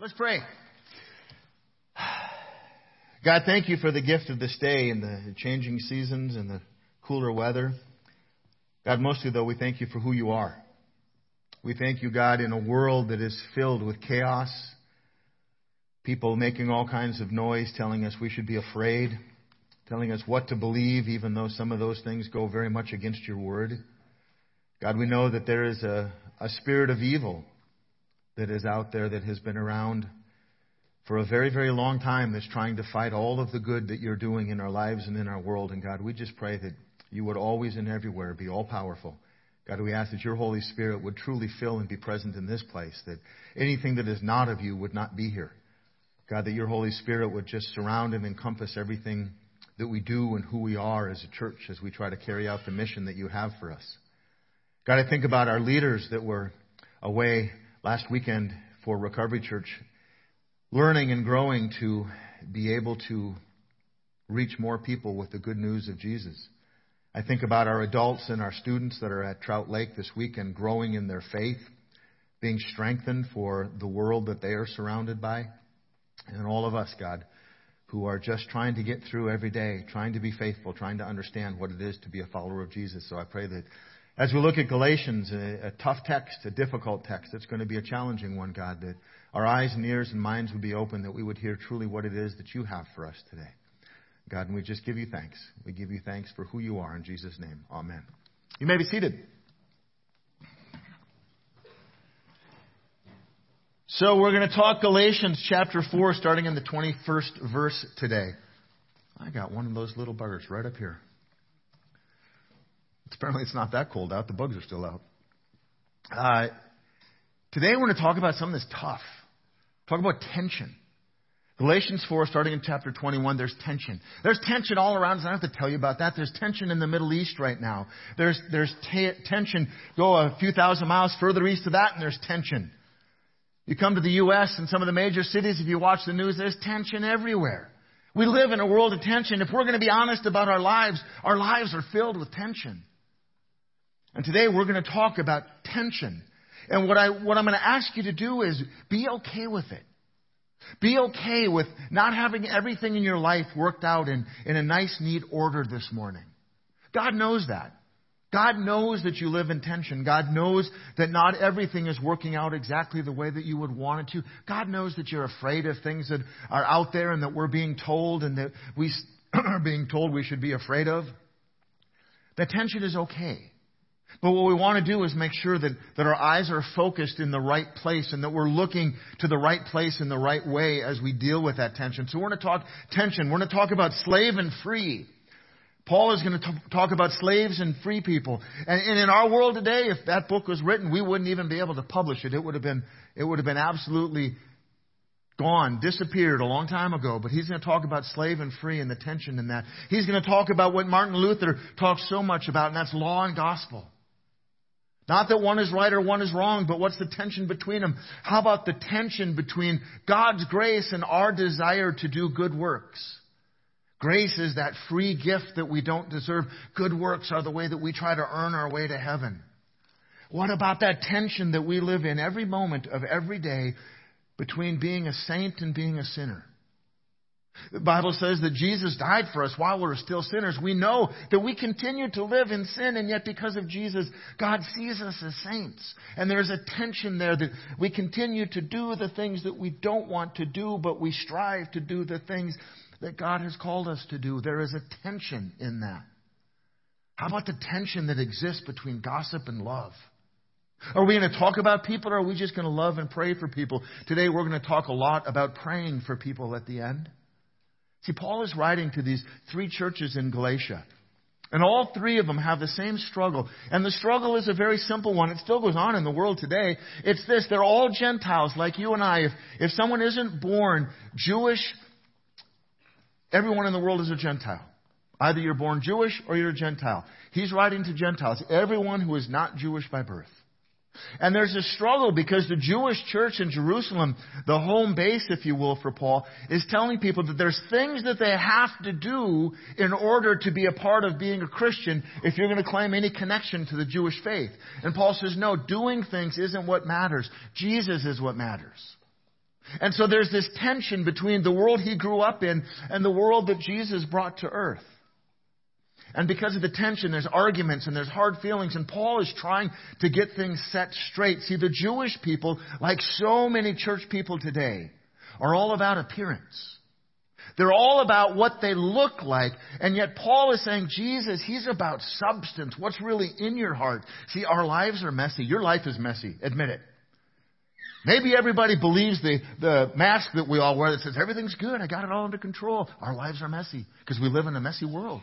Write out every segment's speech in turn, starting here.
Let's pray. God, thank you for the gift of this day and the changing seasons and the cooler weather. God, mostly though, we thank you for who you are. We thank you, God, in a world that is filled with chaos, people making all kinds of noise, telling us we should be afraid, telling us what to believe, even though some of those things go very much against your word. God, we know that there is a, a spirit of evil that is out there that has been around for a very, very long time that's trying to fight all of the good that you're doing in our lives and in our world. And God, we just pray that you would always and everywhere be all powerful. God, we ask that your Holy Spirit would truly fill and be present in this place, that anything that is not of you would not be here. God, that your Holy Spirit would just surround and encompass everything that we do and who we are as a church as we try to carry out the mission that you have for us. God, I think about our leaders that were away last weekend for Recovery Church, learning and growing to be able to reach more people with the good news of Jesus. I think about our adults and our students that are at Trout Lake this weekend, growing in their faith, being strengthened for the world that they are surrounded by. And all of us, God, who are just trying to get through every day, trying to be faithful, trying to understand what it is to be a follower of Jesus. So I pray that as we look at Galatians, a, a, tough text, a difficult text, it's going to be a challenging one, God, that our eyes and ears and minds would be open, that we would hear truly what it is that you have for us today. God, and we just give you thanks. We give you thanks for who you are in Jesus' name. Amen. You may be seated. So we're going to talk Galatians chapter 4, starting in the 21st verse today. I got one of those little buggers right up here. Apparently, it's not that cold out. The bugs are still out. Uh, today, we're going to talk about something that's tough. Talk about tension. Galatians 4, starting in chapter 21, there's tension. There's tension all around us. I don't have to tell you about that. There's tension in the Middle East right now. There's, there's t- tension. Go a few thousand miles further east of that, and there's tension. You come to the U.S. and some of the major cities, if you watch the news, there's tension everywhere. We live in a world of tension. If we're going to be honest about our lives, our lives are filled with tension. And today we're going to talk about tension. And what, I, what I'm going to ask you to do is be okay with it. Be okay with not having everything in your life worked out in, in a nice, neat order this morning. God knows that. God knows that you live in tension. God knows that not everything is working out exactly the way that you would want it to. God knows that you're afraid of things that are out there and that we're being told and that we are being told we should be afraid of. The tension is okay. But what we want to do is make sure that, that our eyes are focused in the right place and that we're looking to the right place in the right way as we deal with that tension. So we're going to talk tension. We're going to talk about slave and free. Paul is going to talk about slaves and free people. And, and in our world today, if that book was written, we wouldn't even be able to publish it. It would have been, it would have been absolutely gone, disappeared a long time ago, but he's going to talk about slave and free and the tension in that. He's going to talk about what Martin Luther talks so much about, and that's law and gospel. Not that one is right or one is wrong, but what's the tension between them? How about the tension between God's grace and our desire to do good works? Grace is that free gift that we don't deserve. Good works are the way that we try to earn our way to heaven. What about that tension that we live in every moment of every day between being a saint and being a sinner? The Bible says that Jesus died for us while we were still sinners. We know that we continue to live in sin, and yet because of Jesus, God sees us as saints. And there's a tension there that we continue to do the things that we don't want to do, but we strive to do the things that God has called us to do. There is a tension in that. How about the tension that exists between gossip and love? Are we going to talk about people or are we just going to love and pray for people? Today we're going to talk a lot about praying for people at the end. See, Paul is writing to these three churches in Galatia. And all three of them have the same struggle. And the struggle is a very simple one. It still goes on in the world today. It's this. They're all Gentiles like you and I. If, if someone isn't born Jewish, everyone in the world is a Gentile. Either you're born Jewish or you're a Gentile. He's writing to Gentiles. Everyone who is not Jewish by birth. And there's a struggle because the Jewish church in Jerusalem, the home base, if you will, for Paul, is telling people that there's things that they have to do in order to be a part of being a Christian if you're going to claim any connection to the Jewish faith. And Paul says, no, doing things isn't what matters. Jesus is what matters. And so there's this tension between the world he grew up in and the world that Jesus brought to earth. And because of the tension, there's arguments and there's hard feelings, and Paul is trying to get things set straight. See, the Jewish people, like so many church people today, are all about appearance. They're all about what they look like. And yet Paul is saying, Jesus, he's about substance. What's really in your heart? See, our lives are messy. Your life is messy. Admit it. Maybe everybody believes the, the mask that we all wear that says everything's good. I got it all under control. Our lives are messy because we live in a messy world.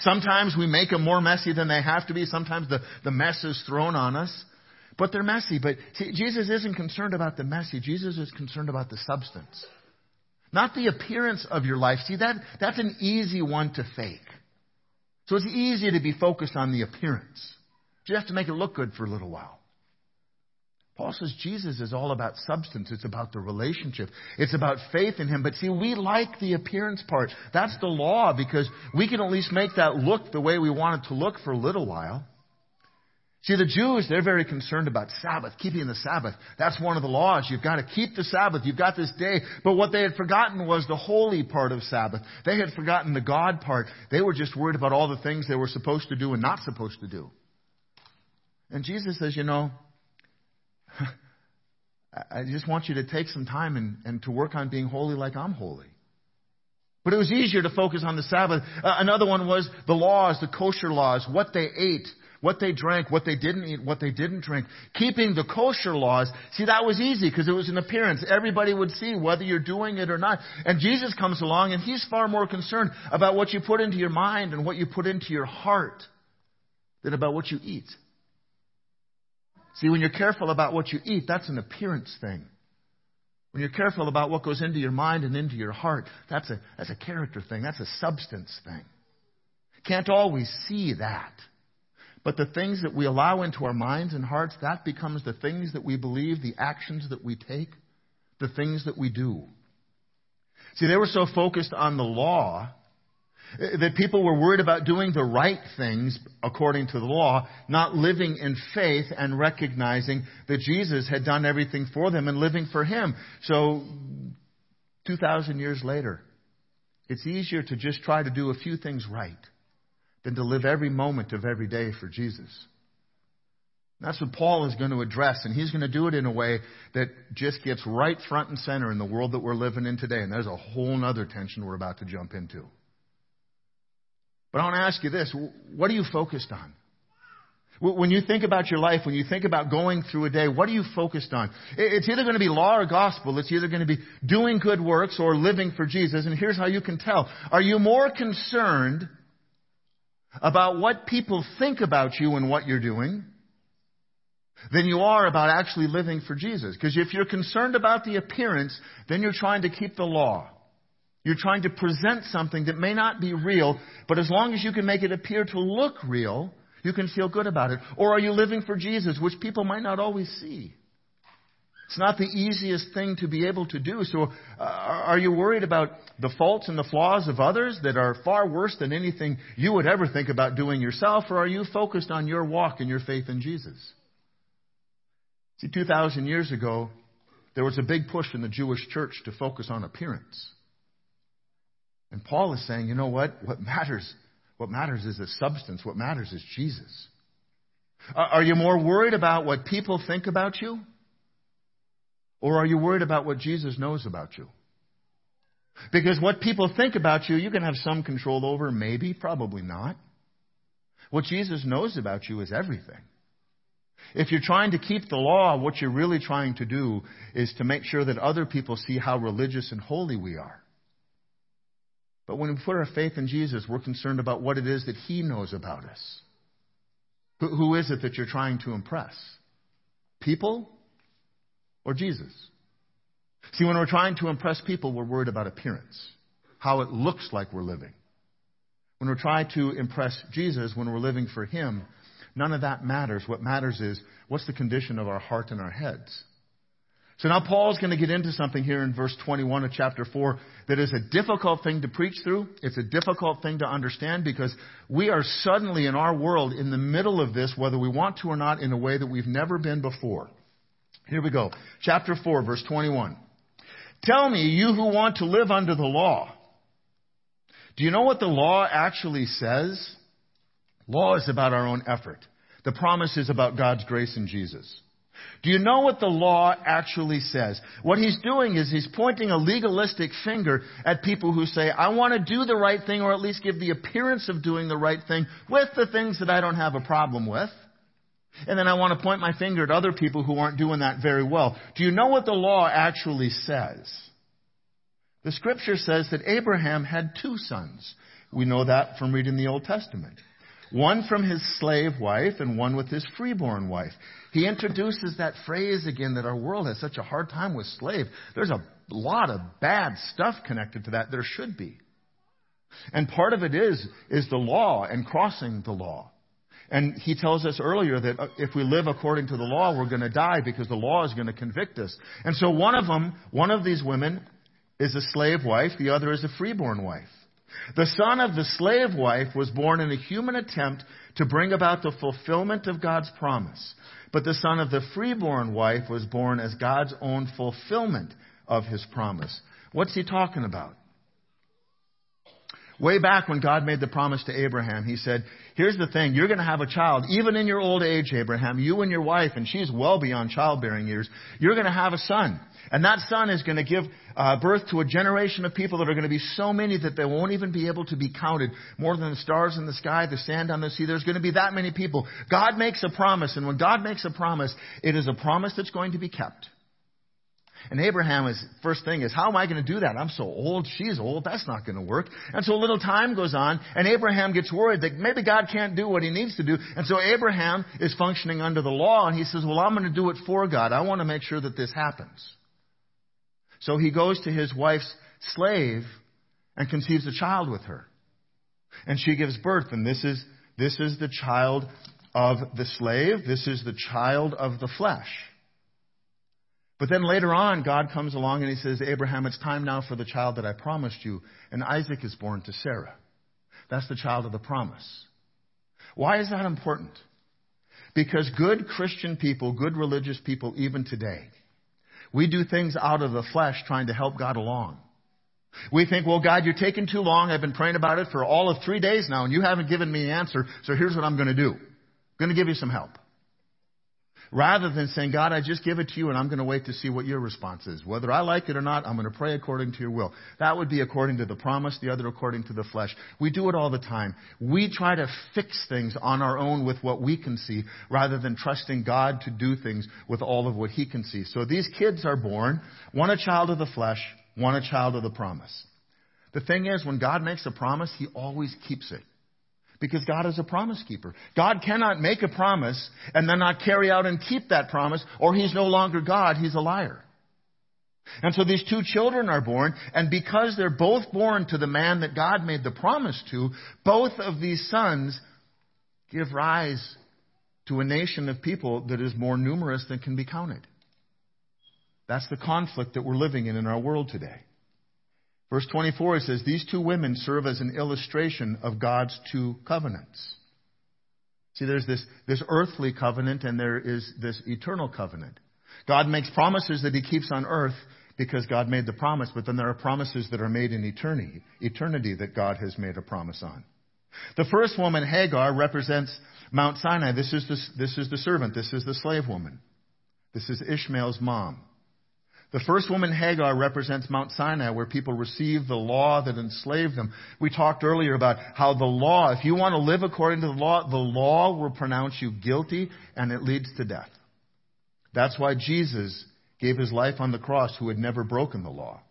Sometimes we make them more messy than they have to be. Sometimes the, the mess is thrown on us. But they're messy. But see, Jesus isn't concerned about the messy. Jesus is concerned about the substance. Not the appearance of your life. See, that, that's an easy one to fake. So it's easy to be focused on the appearance. You have to make it look good for a little while. Paul says Jesus is all about substance. It's about the relationship. It's about faith in Him. But see, we like the appearance part. That's the law because we can at least make that look the way we want it to look for a little while. See, the Jews, they're very concerned about Sabbath, keeping the Sabbath. That's one of the laws. You've got to keep the Sabbath. You've got this day. But what they had forgotten was the holy part of Sabbath. They had forgotten the God part. They were just worried about all the things they were supposed to do and not supposed to do. And Jesus says, you know, I just want you to take some time and, and to work on being holy like I'm holy. But it was easier to focus on the Sabbath. Uh, another one was the laws, the kosher laws, what they ate, what they drank, what they didn't eat, what they didn't drink. Keeping the kosher laws, see, that was easy because it was an appearance. Everybody would see whether you're doing it or not. And Jesus comes along and he's far more concerned about what you put into your mind and what you put into your heart than about what you eat. See, when you're careful about what you eat, that's an appearance thing. When you're careful about what goes into your mind and into your heart, that's a, that's a character thing. That's a substance thing. Can't always see that. But the things that we allow into our minds and hearts, that becomes the things that we believe, the actions that we take, the things that we do. See, they were so focused on the law that people were worried about doing the right things according to the law, not living in faith and recognizing that Jesus had done everything for them and living for Him. So, 2,000 years later, it's easier to just try to do a few things right than to live every moment of every day for Jesus. That's what Paul is going to address, and he's going to do it in a way that just gets right front and center in the world that we're living in today. And there's a whole other tension we're about to jump into. But I want to ask you this what are you focused on? When you think about your life, when you think about going through a day, what are you focused on? It's either going to be law or gospel. It's either going to be doing good works or living for Jesus. And here's how you can tell. Are you more concerned about what people think about you and what you're doing than you are about actually living for Jesus? Because if you're concerned about the appearance, then you're trying to keep the law. You're trying to present something that may not be real, but as long as you can make it appear to look real, you can feel good about it. Or are you living for Jesus, which people might not always see? It's not the easiest thing to be able to do. So, uh, are you worried about the faults and the flaws of others that are far worse than anything you would ever think about doing yourself? Or are you focused on your walk and your faith in Jesus? See, 2,000 years ago, there was a big push in the Jewish church to focus on appearance. And Paul is saying, you know what? What matters, what matters is the substance. What matters is Jesus. Are you more worried about what people think about you? Or are you worried about what Jesus knows about you? Because what people think about you, you can have some control over, maybe, probably not. What Jesus knows about you is everything. If you're trying to keep the law, what you're really trying to do is to make sure that other people see how religious and holy we are. But when we put our faith in Jesus, we're concerned about what it is that He knows about us. Who is it that you're trying to impress? People or Jesus? See, when we're trying to impress people, we're worried about appearance, how it looks like we're living. When we're trying to impress Jesus, when we're living for Him, none of that matters. What matters is what's the condition of our heart and our heads. So now Paul's going to get into something here in verse 21 of chapter 4 that is a difficult thing to preach through. It's a difficult thing to understand because we are suddenly in our world in the middle of this, whether we want to or not, in a way that we've never been before. Here we go. Chapter 4, verse 21. Tell me, you who want to live under the law, do you know what the law actually says? Law is about our own effort. The promise is about God's grace in Jesus. Do you know what the law actually says? What he's doing is he's pointing a legalistic finger at people who say, I want to do the right thing or at least give the appearance of doing the right thing with the things that I don't have a problem with. And then I want to point my finger at other people who aren't doing that very well. Do you know what the law actually says? The scripture says that Abraham had two sons. We know that from reading the Old Testament. One from his slave wife and one with his freeborn wife. He introduces that phrase again that our world has such a hard time with slave. There's a lot of bad stuff connected to that. There should be. And part of it is, is the law and crossing the law. And he tells us earlier that uh, if we live according to the law, we're going to die because the law is going to convict us. And so one of them, one of these women is a slave wife, the other is a freeborn wife. The son of the slave wife was born in a human attempt to bring about the fulfillment of God's promise. But the son of the freeborn wife was born as God's own fulfillment of his promise. What's he talking about? Way back when God made the promise to Abraham, he said, Here's the thing, you're going to have a child, even in your old age, Abraham, you and your wife, and she's well beyond childbearing years, you're going to have a son. And that son is going to give uh, birth to a generation of people that are going to be so many that they won't even be able to be counted. More than the stars in the sky, the sand on the sea. There's going to be that many people. God makes a promise, and when God makes a promise, it is a promise that's going to be kept. And Abraham is, first thing is, how am I going to do that? I'm so old. She's old. That's not going to work. And so a little time goes on, and Abraham gets worried that maybe God can't do what he needs to do. And so Abraham is functioning under the law, and he says, well, I'm going to do it for God. I want to make sure that this happens. So he goes to his wife's slave and conceives a child with her. And she gives birth, and this is, this is the child of the slave. This is the child of the flesh. But then later on, God comes along and he says, Abraham, it's time now for the child that I promised you. And Isaac is born to Sarah. That's the child of the promise. Why is that important? Because good Christian people, good religious people, even today, we do things out of the flesh trying to help God along. We think, well, God, you're taking too long. I've been praying about it for all of three days now, and you haven't given me an answer, so here's what I'm going to do. I'm going to give you some help. Rather than saying, God, I just give it to you and I'm going to wait to see what your response is. Whether I like it or not, I'm going to pray according to your will. That would be according to the promise, the other according to the flesh. We do it all the time. We try to fix things on our own with what we can see rather than trusting God to do things with all of what he can see. So these kids are born, one a child of the flesh, one a child of the promise. The thing is, when God makes a promise, he always keeps it. Because God is a promise keeper. God cannot make a promise and then not carry out and keep that promise, or He's no longer God, He's a liar. And so these two children are born, and because they're both born to the man that God made the promise to, both of these sons give rise to a nation of people that is more numerous than can be counted. That's the conflict that we're living in in our world today. Verse 24, it says, These two women serve as an illustration of God's two covenants. See, there's this, this earthly covenant and there is this eternal covenant. God makes promises that He keeps on earth because God made the promise, but then there are promises that are made in eternity, eternity that God has made a promise on. The first woman, Hagar, represents Mount Sinai. This is the, this is the servant. This is the slave woman. This is Ishmael's mom. The first woman, Hagar, represents Mount Sinai, where people received the law that enslaved them. We talked earlier about how the law, if you want to live according to the law, the law will pronounce you guilty and it leads to death. That's why Jesus gave his life on the cross who had never broken the law.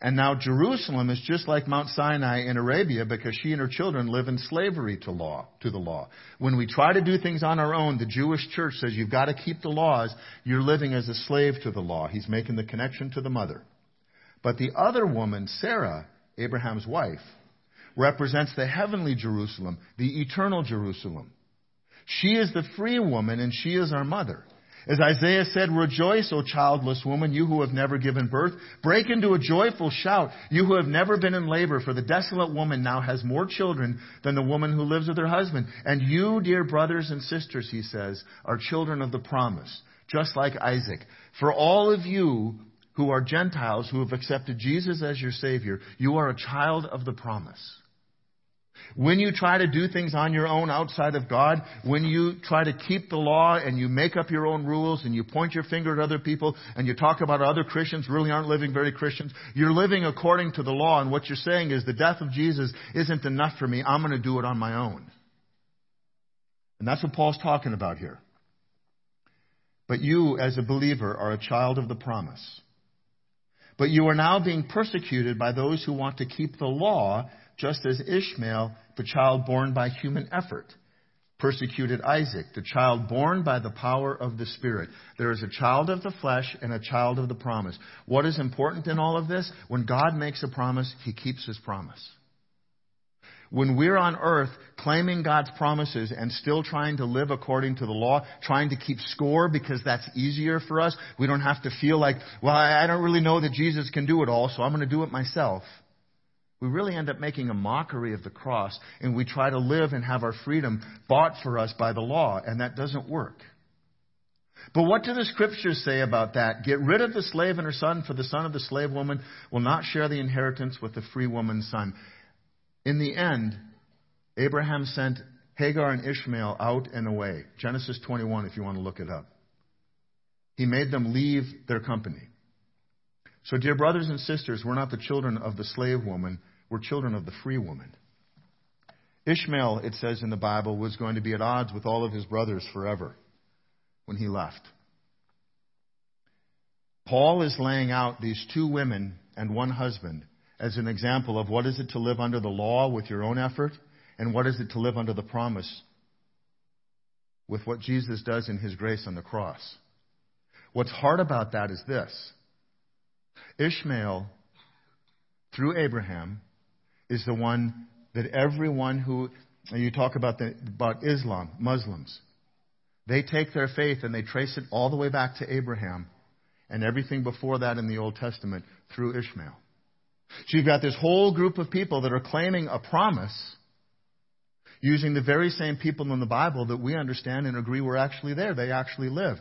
And now Jerusalem is just like Mount Sinai in Arabia because she and her children live in slavery to law, to the law. When we try to do things on our own, the Jewish church says you've got to keep the laws. You're living as a slave to the law. He's making the connection to the mother. But the other woman, Sarah, Abraham's wife, represents the heavenly Jerusalem, the eternal Jerusalem. She is the free woman and she is our mother. As Isaiah said, Rejoice, O childless woman, you who have never given birth. Break into a joyful shout, you who have never been in labor, for the desolate woman now has more children than the woman who lives with her husband. And you, dear brothers and sisters, he says, are children of the promise, just like Isaac. For all of you who are Gentiles who have accepted Jesus as your Savior, you are a child of the promise. When you try to do things on your own outside of God, when you try to keep the law and you make up your own rules and you point your finger at other people and you talk about other Christians really aren't living very Christians, you're living according to the law and what you're saying is the death of Jesus isn't enough for me. I'm going to do it on my own. And that's what Paul's talking about here. But you, as a believer, are a child of the promise. But you are now being persecuted by those who want to keep the law just as Ishmael, the child born by human effort, persecuted Isaac, the child born by the power of the Spirit. There is a child of the flesh and a child of the promise. What is important in all of this? When God makes a promise, He keeps His promise. When we're on earth claiming God's promises and still trying to live according to the law, trying to keep score because that's easier for us, we don't have to feel like, well, I don't really know that Jesus can do it all, so I'm going to do it myself. We really end up making a mockery of the cross, and we try to live and have our freedom bought for us by the law, and that doesn't work. But what do the scriptures say about that? Get rid of the slave and her son, for the son of the slave woman will not share the inheritance with the free woman's son. In the end, Abraham sent Hagar and Ishmael out and away. Genesis 21, if you want to look it up. He made them leave their company. So, dear brothers and sisters, we're not the children of the slave woman, we're children of the free woman. Ishmael, it says in the Bible, was going to be at odds with all of his brothers forever when he left. Paul is laying out these two women and one husband as an example of what is it to live under the law with your own effort and what is it to live under the promise with what Jesus does in his grace on the cross. What's hard about that is this Ishmael, through Abraham, is the one that everyone who, you talk about, the, about Islam, Muslims, they take their faith and they trace it all the way back to Abraham and everything before that in the Old Testament through Ishmael. So you've got this whole group of people that are claiming a promise using the very same people in the Bible that we understand and agree were actually there. They actually lived.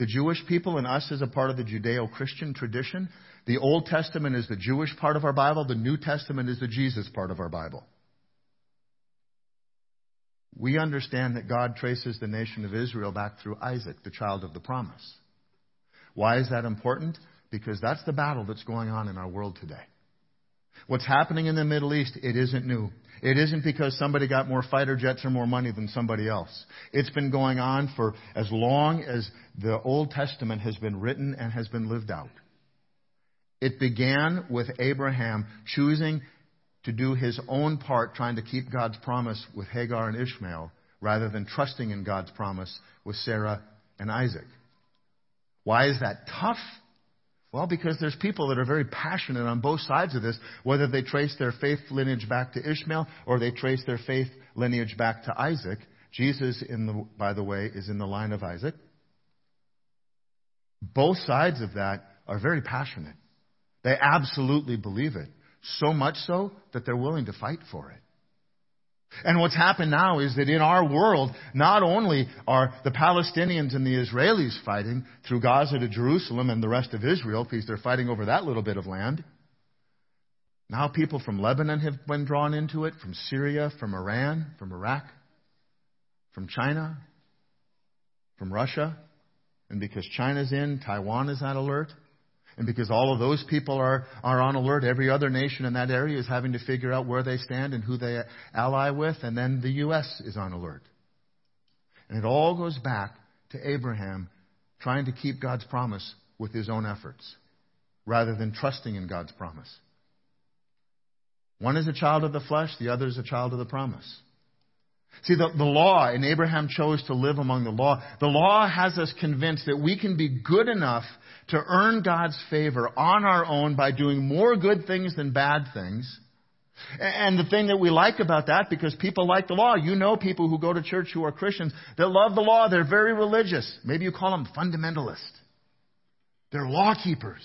The Jewish people and us as a part of the Judeo Christian tradition. The Old Testament is the Jewish part of our Bible, the New Testament is the Jesus part of our Bible. We understand that God traces the nation of Israel back through Isaac, the child of the promise. Why is that important? Because that's the battle that's going on in our world today. What's happening in the Middle East, it isn't new. It isn't because somebody got more fighter jets or more money than somebody else. It's been going on for as long as the Old Testament has been written and has been lived out. It began with Abraham choosing to do his own part, trying to keep God's promise with Hagar and Ishmael, rather than trusting in God's promise with Sarah and Isaac. Why is that tough? Well, because there's people that are very passionate on both sides of this, whether they trace their faith lineage back to Ishmael or they trace their faith lineage back to Isaac. Jesus, the, by the way, is in the line of Isaac. Both sides of that are very passionate. They absolutely believe it. So much so that they're willing to fight for it. And what's happened now is that in our world, not only are the Palestinians and the Israelis fighting through Gaza to Jerusalem and the rest of Israel, because they're fighting over that little bit of land. Now people from Lebanon have been drawn into it, from Syria, from Iran, from Iraq, from China, from Russia. And because China's in, Taiwan is on alert. And because all of those people are, are on alert, every other nation in that area is having to figure out where they stand and who they ally with, and then the U.S. is on alert. And it all goes back to Abraham trying to keep God's promise with his own efforts rather than trusting in God's promise. One is a child of the flesh, the other is a child of the promise. See, the, the law, and Abraham chose to live among the law, the law has us convinced that we can be good enough to earn God's favor on our own by doing more good things than bad things. And the thing that we like about that, because people like the law, you know people who go to church who are Christians that love the law, they're very religious. Maybe you call them fundamentalist. They're law keepers.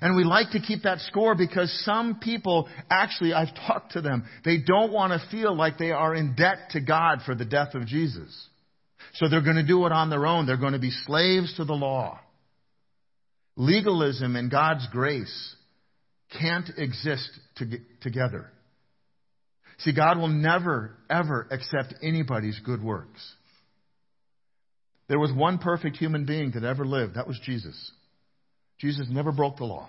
And we like to keep that score because some people, actually, I've talked to them, they don't want to feel like they are in debt to God for the death of Jesus. So they're going to do it on their own. They're going to be slaves to the law. Legalism and God's grace can't exist to together. See, God will never, ever accept anybody's good works. There was one perfect human being that ever lived. That was Jesus. Jesus never broke the law.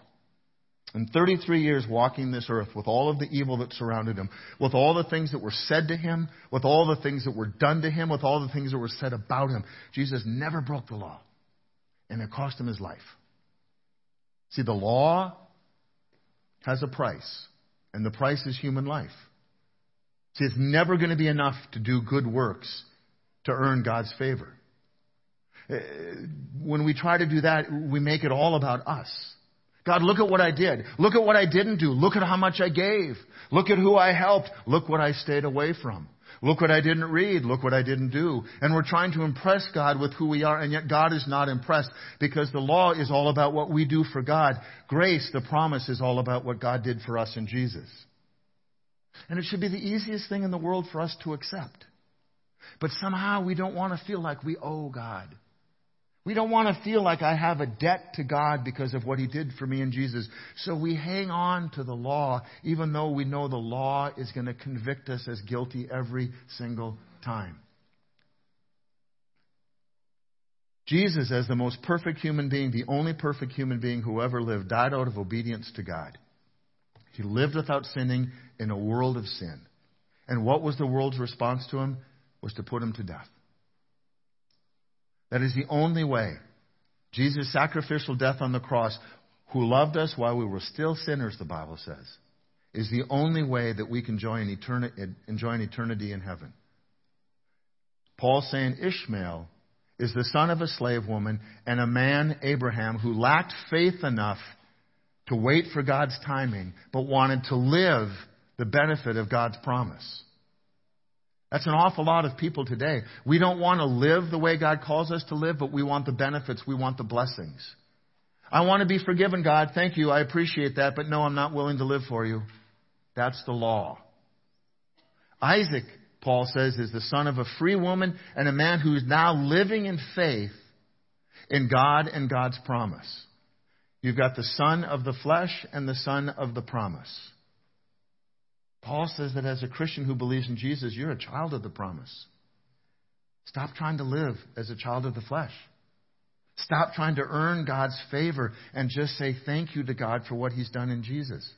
In 33 years walking this earth with all of the evil that surrounded him, with all the things that were said to him, with all the things that were done to him, with all the things that were said about him, Jesus never broke the law. And it cost him his life. See, the law has a price, and the price is human life. See, it's never going to be enough to do good works to earn God's favor. Uh, when we try to do that, we make it all about us. God, look at what I did. Look at what I didn't do. Look at how much I gave. Look at who I helped. Look what I stayed away from. Look what I didn't read. Look what I didn't do. And we're trying to impress God with who we are, and yet God is not impressed because the law is all about what we do for God. Grace, the promise, is all about what God did for us in Jesus. And it should be the easiest thing in the world for us to accept. But somehow we don't want to feel like we owe God. We don't want to feel like I have a debt to God because of what He did for me in Jesus. So we hang on to the law, even though we know the law is going to convict us as guilty every single time. Jesus, as the most perfect human being, the only perfect human being who ever lived, died out of obedience to God. He lived without sinning in a world of sin. And what was the world's response to him? Was to put him to death. That is the only way. Jesus' sacrificial death on the cross, who loved us while we were still sinners, the Bible says, is the only way that we can enjoy an eternity, enjoy an eternity in heaven. Paul saying Ishmael is the son of a slave woman and a man, Abraham, who lacked faith enough to wait for God's timing, but wanted to live the benefit of God's promise. That's an awful lot of people today. We don't want to live the way God calls us to live, but we want the benefits. We want the blessings. I want to be forgiven, God. Thank you. I appreciate that, but no, I'm not willing to live for you. That's the law. Isaac, Paul says, is the son of a free woman and a man who is now living in faith in God and God's promise. You've got the son of the flesh and the son of the promise. Paul says that as a Christian who believes in Jesus, you're a child of the promise. Stop trying to live as a child of the flesh. Stop trying to earn God's favor and just say thank you to God for what He's done in Jesus.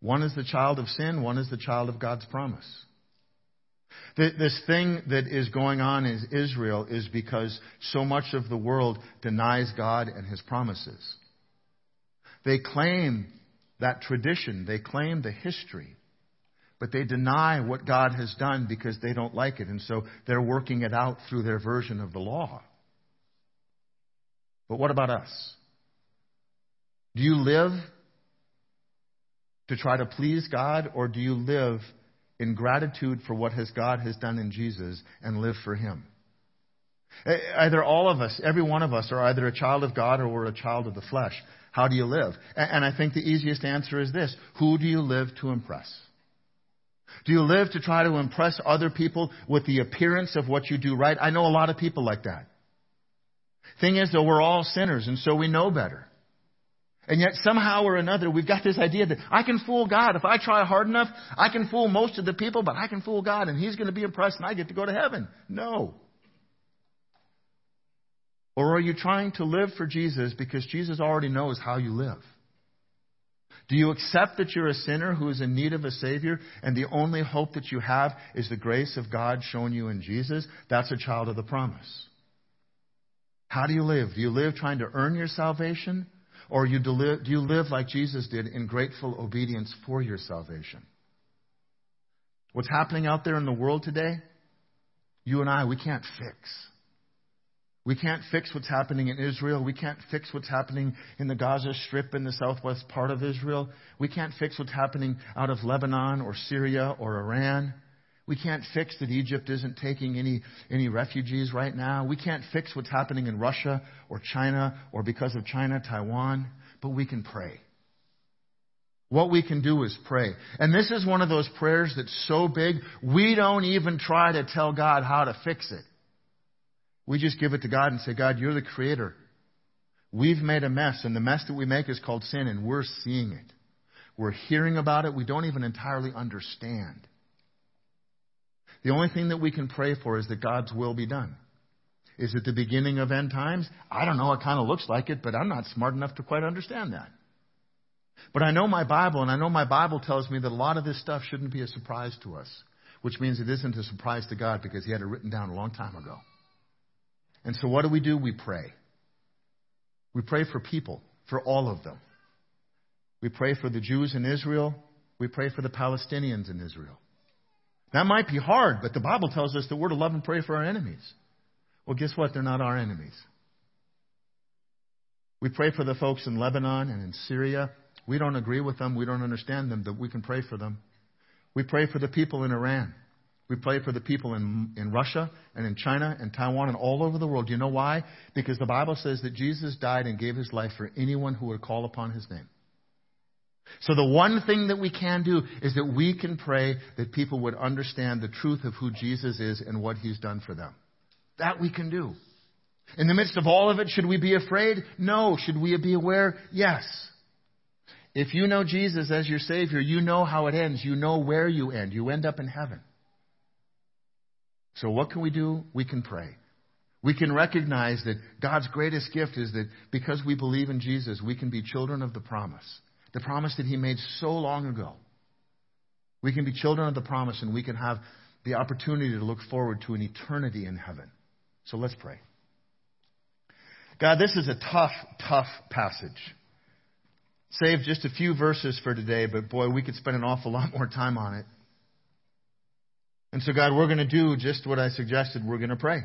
One is the child of sin, one is the child of God's promise. This thing that is going on in Israel is because so much of the world denies God and His promises. They claim that tradition. They claim the history. But they deny what God has done because they don't like it. And so they're working it out through their version of the law. But what about us? Do you live to try to please God, or do you live in gratitude for what has God has done in Jesus and live for Him? Either all of us, every one of us, are either a child of God or we're a child of the flesh. How do you live? And I think the easiest answer is this Who do you live to impress? Do you live to try to impress other people with the appearance of what you do right? I know a lot of people like that. Thing is, though, we're all sinners, and so we know better. And yet, somehow or another, we've got this idea that I can fool God. If I try hard enough, I can fool most of the people, but I can fool God, and He's going to be impressed, and I get to go to heaven. No. Or are you trying to live for Jesus because Jesus already knows how you live? Do you accept that you're a sinner who is in need of a Savior and the only hope that you have is the grace of God shown you in Jesus? That's a child of the promise. How do you live? Do you live trying to earn your salvation? Or do you live like Jesus did in grateful obedience for your salvation? What's happening out there in the world today, you and I, we can't fix. We can't fix what's happening in Israel. We can't fix what's happening in the Gaza Strip in the southwest part of Israel. We can't fix what's happening out of Lebanon or Syria or Iran. We can't fix that Egypt isn't taking any, any refugees right now. We can't fix what's happening in Russia or China or because of China, Taiwan. But we can pray. What we can do is pray. And this is one of those prayers that's so big, we don't even try to tell God how to fix it. We just give it to God and say, God, you're the creator. We've made a mess, and the mess that we make is called sin, and we're seeing it. We're hearing about it. We don't even entirely understand. The only thing that we can pray for is that God's will be done. Is it the beginning of end times? I don't know. It kind of looks like it, but I'm not smart enough to quite understand that. But I know my Bible, and I know my Bible tells me that a lot of this stuff shouldn't be a surprise to us, which means it isn't a surprise to God because He had it written down a long time ago. And so what do we do? We pray. We pray for people, for all of them. We pray for the Jews in Israel. We pray for the Palestinians in Israel. That might be hard, but the Bible tells us that we're to love and pray for our enemies. Well, guess what? They're not our enemies. We pray for the folks in Lebanon and in Syria. We don't agree with them. We don't understand them, but we can pray for them. We pray for the people in Iran. We pray for the people in, in Russia and in China and Taiwan and all over the world. Do you know why? Because the Bible says that Jesus died and gave his life for anyone who would call upon his name. So the one thing that we can do is that we can pray that people would understand the truth of who Jesus is and what he's done for them. That we can do. In the midst of all of it, should we be afraid? No. Should we be aware? Yes. If you know Jesus as your Savior, you know how it ends. You know where you end. You end up in heaven. So what can we do? We can pray. We can recognize that God's greatest gift is that because we believe in Jesus, we can be children of the promise. The promise that He made so long ago. We can be children of the promise and we can have the opportunity to look forward to an eternity in heaven. So let's pray. God, this is a tough, tough passage. Save just a few verses for today, but boy, we could spend an awful lot more time on it. And so, God, we're going to do just what I suggested. We're going to pray.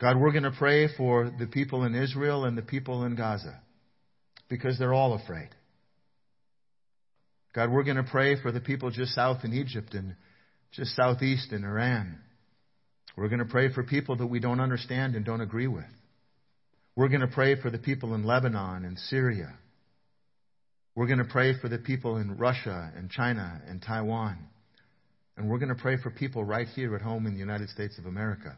God, we're going to pray for the people in Israel and the people in Gaza because they're all afraid. God, we're going to pray for the people just south in Egypt and just southeast in Iran. We're going to pray for people that we don't understand and don't agree with. We're going to pray for the people in Lebanon and Syria. We're going to pray for the people in Russia and China and Taiwan. And we're going to pray for people right here at home in the United States of America.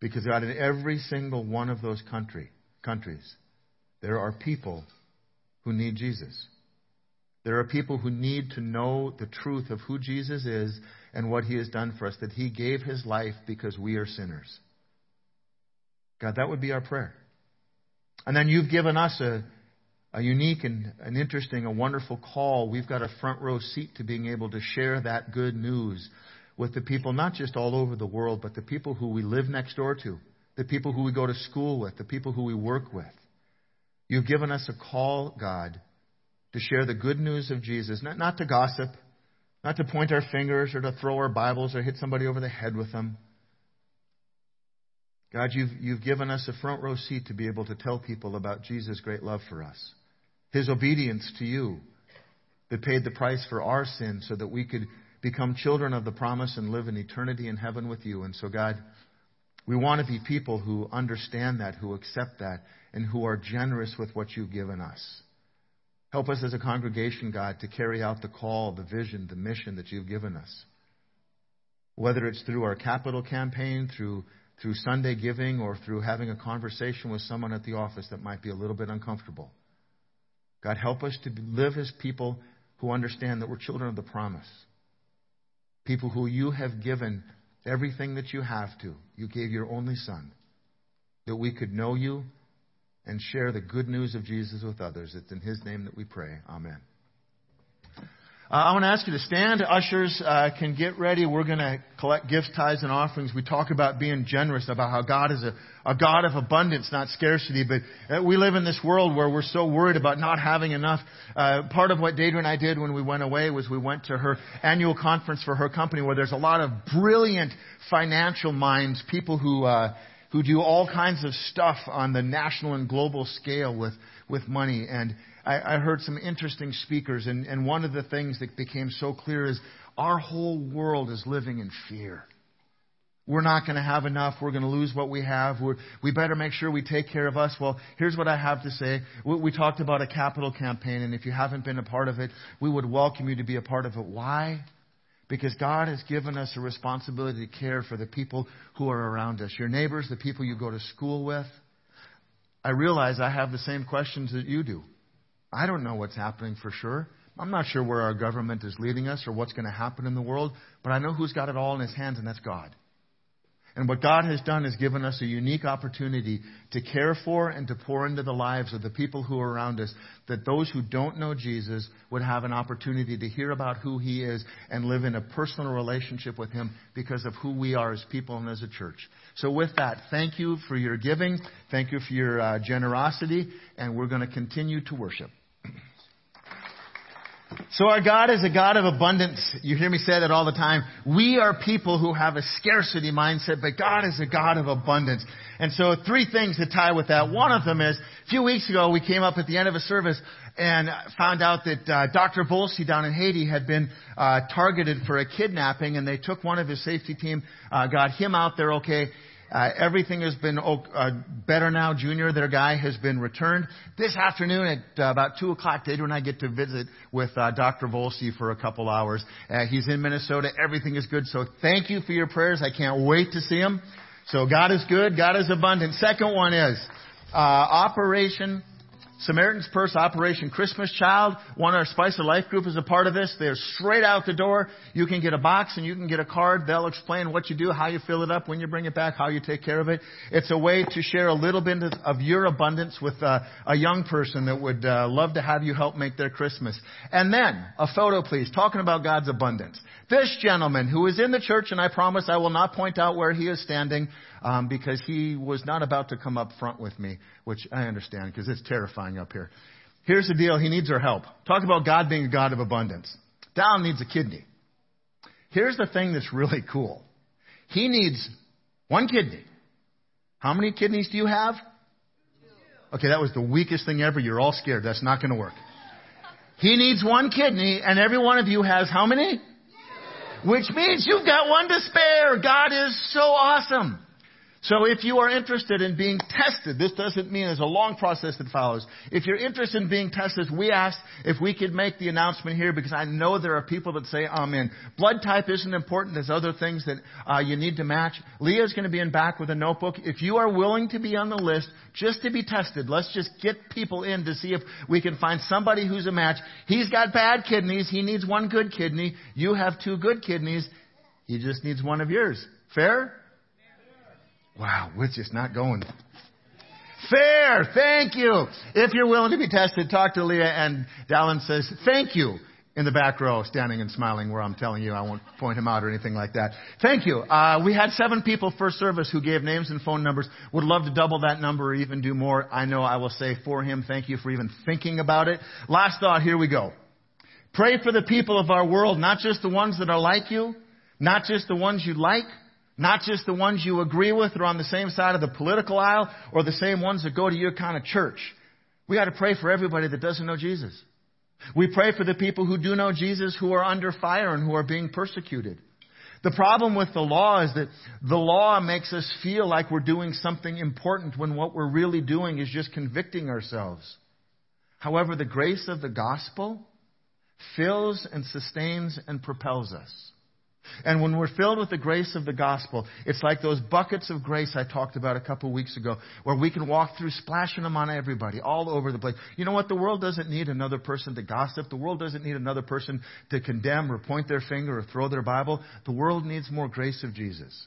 Because God, in every single one of those country, countries, there are people who need Jesus. There are people who need to know the truth of who Jesus is and what he has done for us, that he gave his life because we are sinners. God, that would be our prayer. And then you've given us a, a unique and an interesting, a wonderful call. We've got a front row seat to being able to share that good news with the people, not just all over the world, but the people who we live next door to, the people who we go to school with, the people who we work with. You've given us a call, God, to share the good news of Jesus, not, not to gossip, not to point our fingers or to throw our Bibles or hit somebody over the head with them. God, you've, you've given us a front row seat to be able to tell people about Jesus' great love for us, His obedience to you that paid the price for our sin so that we could become children of the promise and live in eternity in heaven with you. And so, God, we want to be people who understand that, who accept that, and who are generous with what you've given us. Help us as a congregation, God, to carry out the call, the vision, the mission that you've given us. Whether it's through our capital campaign, through, through Sunday giving, or through having a conversation with someone at the office that might be a little bit uncomfortable. God, help us to live as people who understand that we're children of the promise. People who you have given everything that you have to. You gave your only Son that we could know you and share the good news of Jesus with others. It's in His name that we pray. Amen. Uh, I want to ask you to stand. Ushers uh, can get ready. We're going to collect gifts, tithes, and offerings. We talk about being generous, about how God is a, a God of abundance, not scarcity. But uh, we live in this world where we're so worried about not having enough. Uh, part of what Deidre and I did when we went away was we went to her annual conference for her company where there's a lot of brilliant financial minds, people who uh, who do all kinds of stuff on the national and global scale with, with money. And I, I heard some interesting speakers, and, and one of the things that became so clear is our whole world is living in fear. We're not going to have enough. We're going to lose what we have. We're, we better make sure we take care of us. Well, here's what I have to say. We, we talked about a capital campaign, and if you haven't been a part of it, we would welcome you to be a part of it. Why? Because God has given us a responsibility to care for the people who are around us your neighbors, the people you go to school with, I realize I have the same questions that you do. I don't know what's happening for sure. I'm not sure where our government is leading us or what's going to happen in the world, but I know who's got it all in his hands, and that's God. And what God has done is given us a unique opportunity to care for and to pour into the lives of the people who are around us, that those who don't know Jesus would have an opportunity to hear about who He is and live in a personal relationship with Him because of who we are as people and as a church. So with that, thank you for your giving. Thank you for your uh, generosity. And we're going to continue to worship. So our God is a God of abundance. You hear me say that all the time. We are people who have a scarcity mindset, but God is a God of abundance. And so three things to tie with that. One of them is, a few weeks ago we came up at the end of a service and found out that uh, Dr. Volsey down in Haiti had been uh, targeted for a kidnapping and they took one of his safety team, uh, got him out there okay, uh, everything has been uh, better now. Junior, their guy, has been returned. This afternoon at uh, about 2 o'clock, Deidre and I get to visit with uh, Dr. Volsey for a couple hours. Uh, he's in Minnesota. Everything is good. So thank you for your prayers. I can't wait to see him. So God is good. God is abundant. Second one is uh, Operation Samaritan's Purse Operation Christmas Child. One of our Spice of Life group is a part of this. They're straight out the door. You can get a box and you can get a card. They'll explain what you do, how you fill it up, when you bring it back, how you take care of it. It's a way to share a little bit of your abundance with uh, a young person that would uh, love to have you help make their Christmas. And then, a photo please, talking about God's abundance. This gentleman who is in the church, and I promise I will not point out where he is standing, um, because he was not about to come up front with me, which I understand because it's terrifying up here. Here's the deal. He needs our help. Talk about God being a God of abundance. Dallin needs a kidney. Here's the thing that's really cool. He needs one kidney. How many kidneys do you have? Okay, that was the weakest thing ever. You're all scared. That's not going to work. He needs one kidney, and every one of you has how many? Which means you've got one to spare. God is so awesome. So if you are interested in being tested, this doesn't mean there's a long process that follows. If you're interested in being tested, we asked if we could make the announcement here because I know there are people that say amen. Blood type isn't important. There's other things that uh, you need to match. Leah's going to be in back with a notebook. If you are willing to be on the list just to be tested, let's just get people in to see if we can find somebody who's a match. He's got bad kidneys. He needs one good kidney. You have two good kidneys. He just needs one of yours. Fair? Wow, we're just not going. Fair, thank you. If you're willing to be tested, talk to Leah and Dallin says, thank you in the back row, standing and smiling where I'm telling you I won't point him out or anything like that. Thank you. Uh, we had seven people first service who gave names and phone numbers. Would love to double that number or even do more. I know I will say for him, thank you for even thinking about it. Last thought, here we go. Pray for the people of our world, not just the ones that are like you, not just the ones you like, not just the ones you agree with or on the same side of the political aisle or the same ones that go to your kind of church. We got to pray for everybody that doesn't know Jesus. We pray for the people who do know Jesus who are under fire and who are being persecuted. The problem with the law is that the law makes us feel like we're doing something important when what we're really doing is just convicting ourselves. However, the grace of the gospel fills and sustains and propels us. And when we're filled with the grace of the gospel, it's like those buckets of grace I talked about a couple weeks ago, where we can walk through splashing them on everybody, all over the place. You know what? The world doesn't need another person to gossip. The world doesn't need another person to condemn or point their finger or throw their Bible. The world needs more grace of Jesus.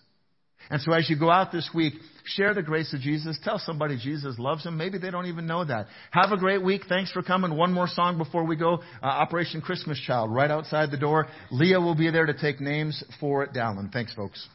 And so as you go out this week, share the grace of Jesus. Tell somebody Jesus loves them. Maybe they don't even know that. Have a great week. Thanks for coming. One more song before we go. Uh, Operation Christmas Child right outside the door. Leah will be there to take names for Dallin. Thanks, folks.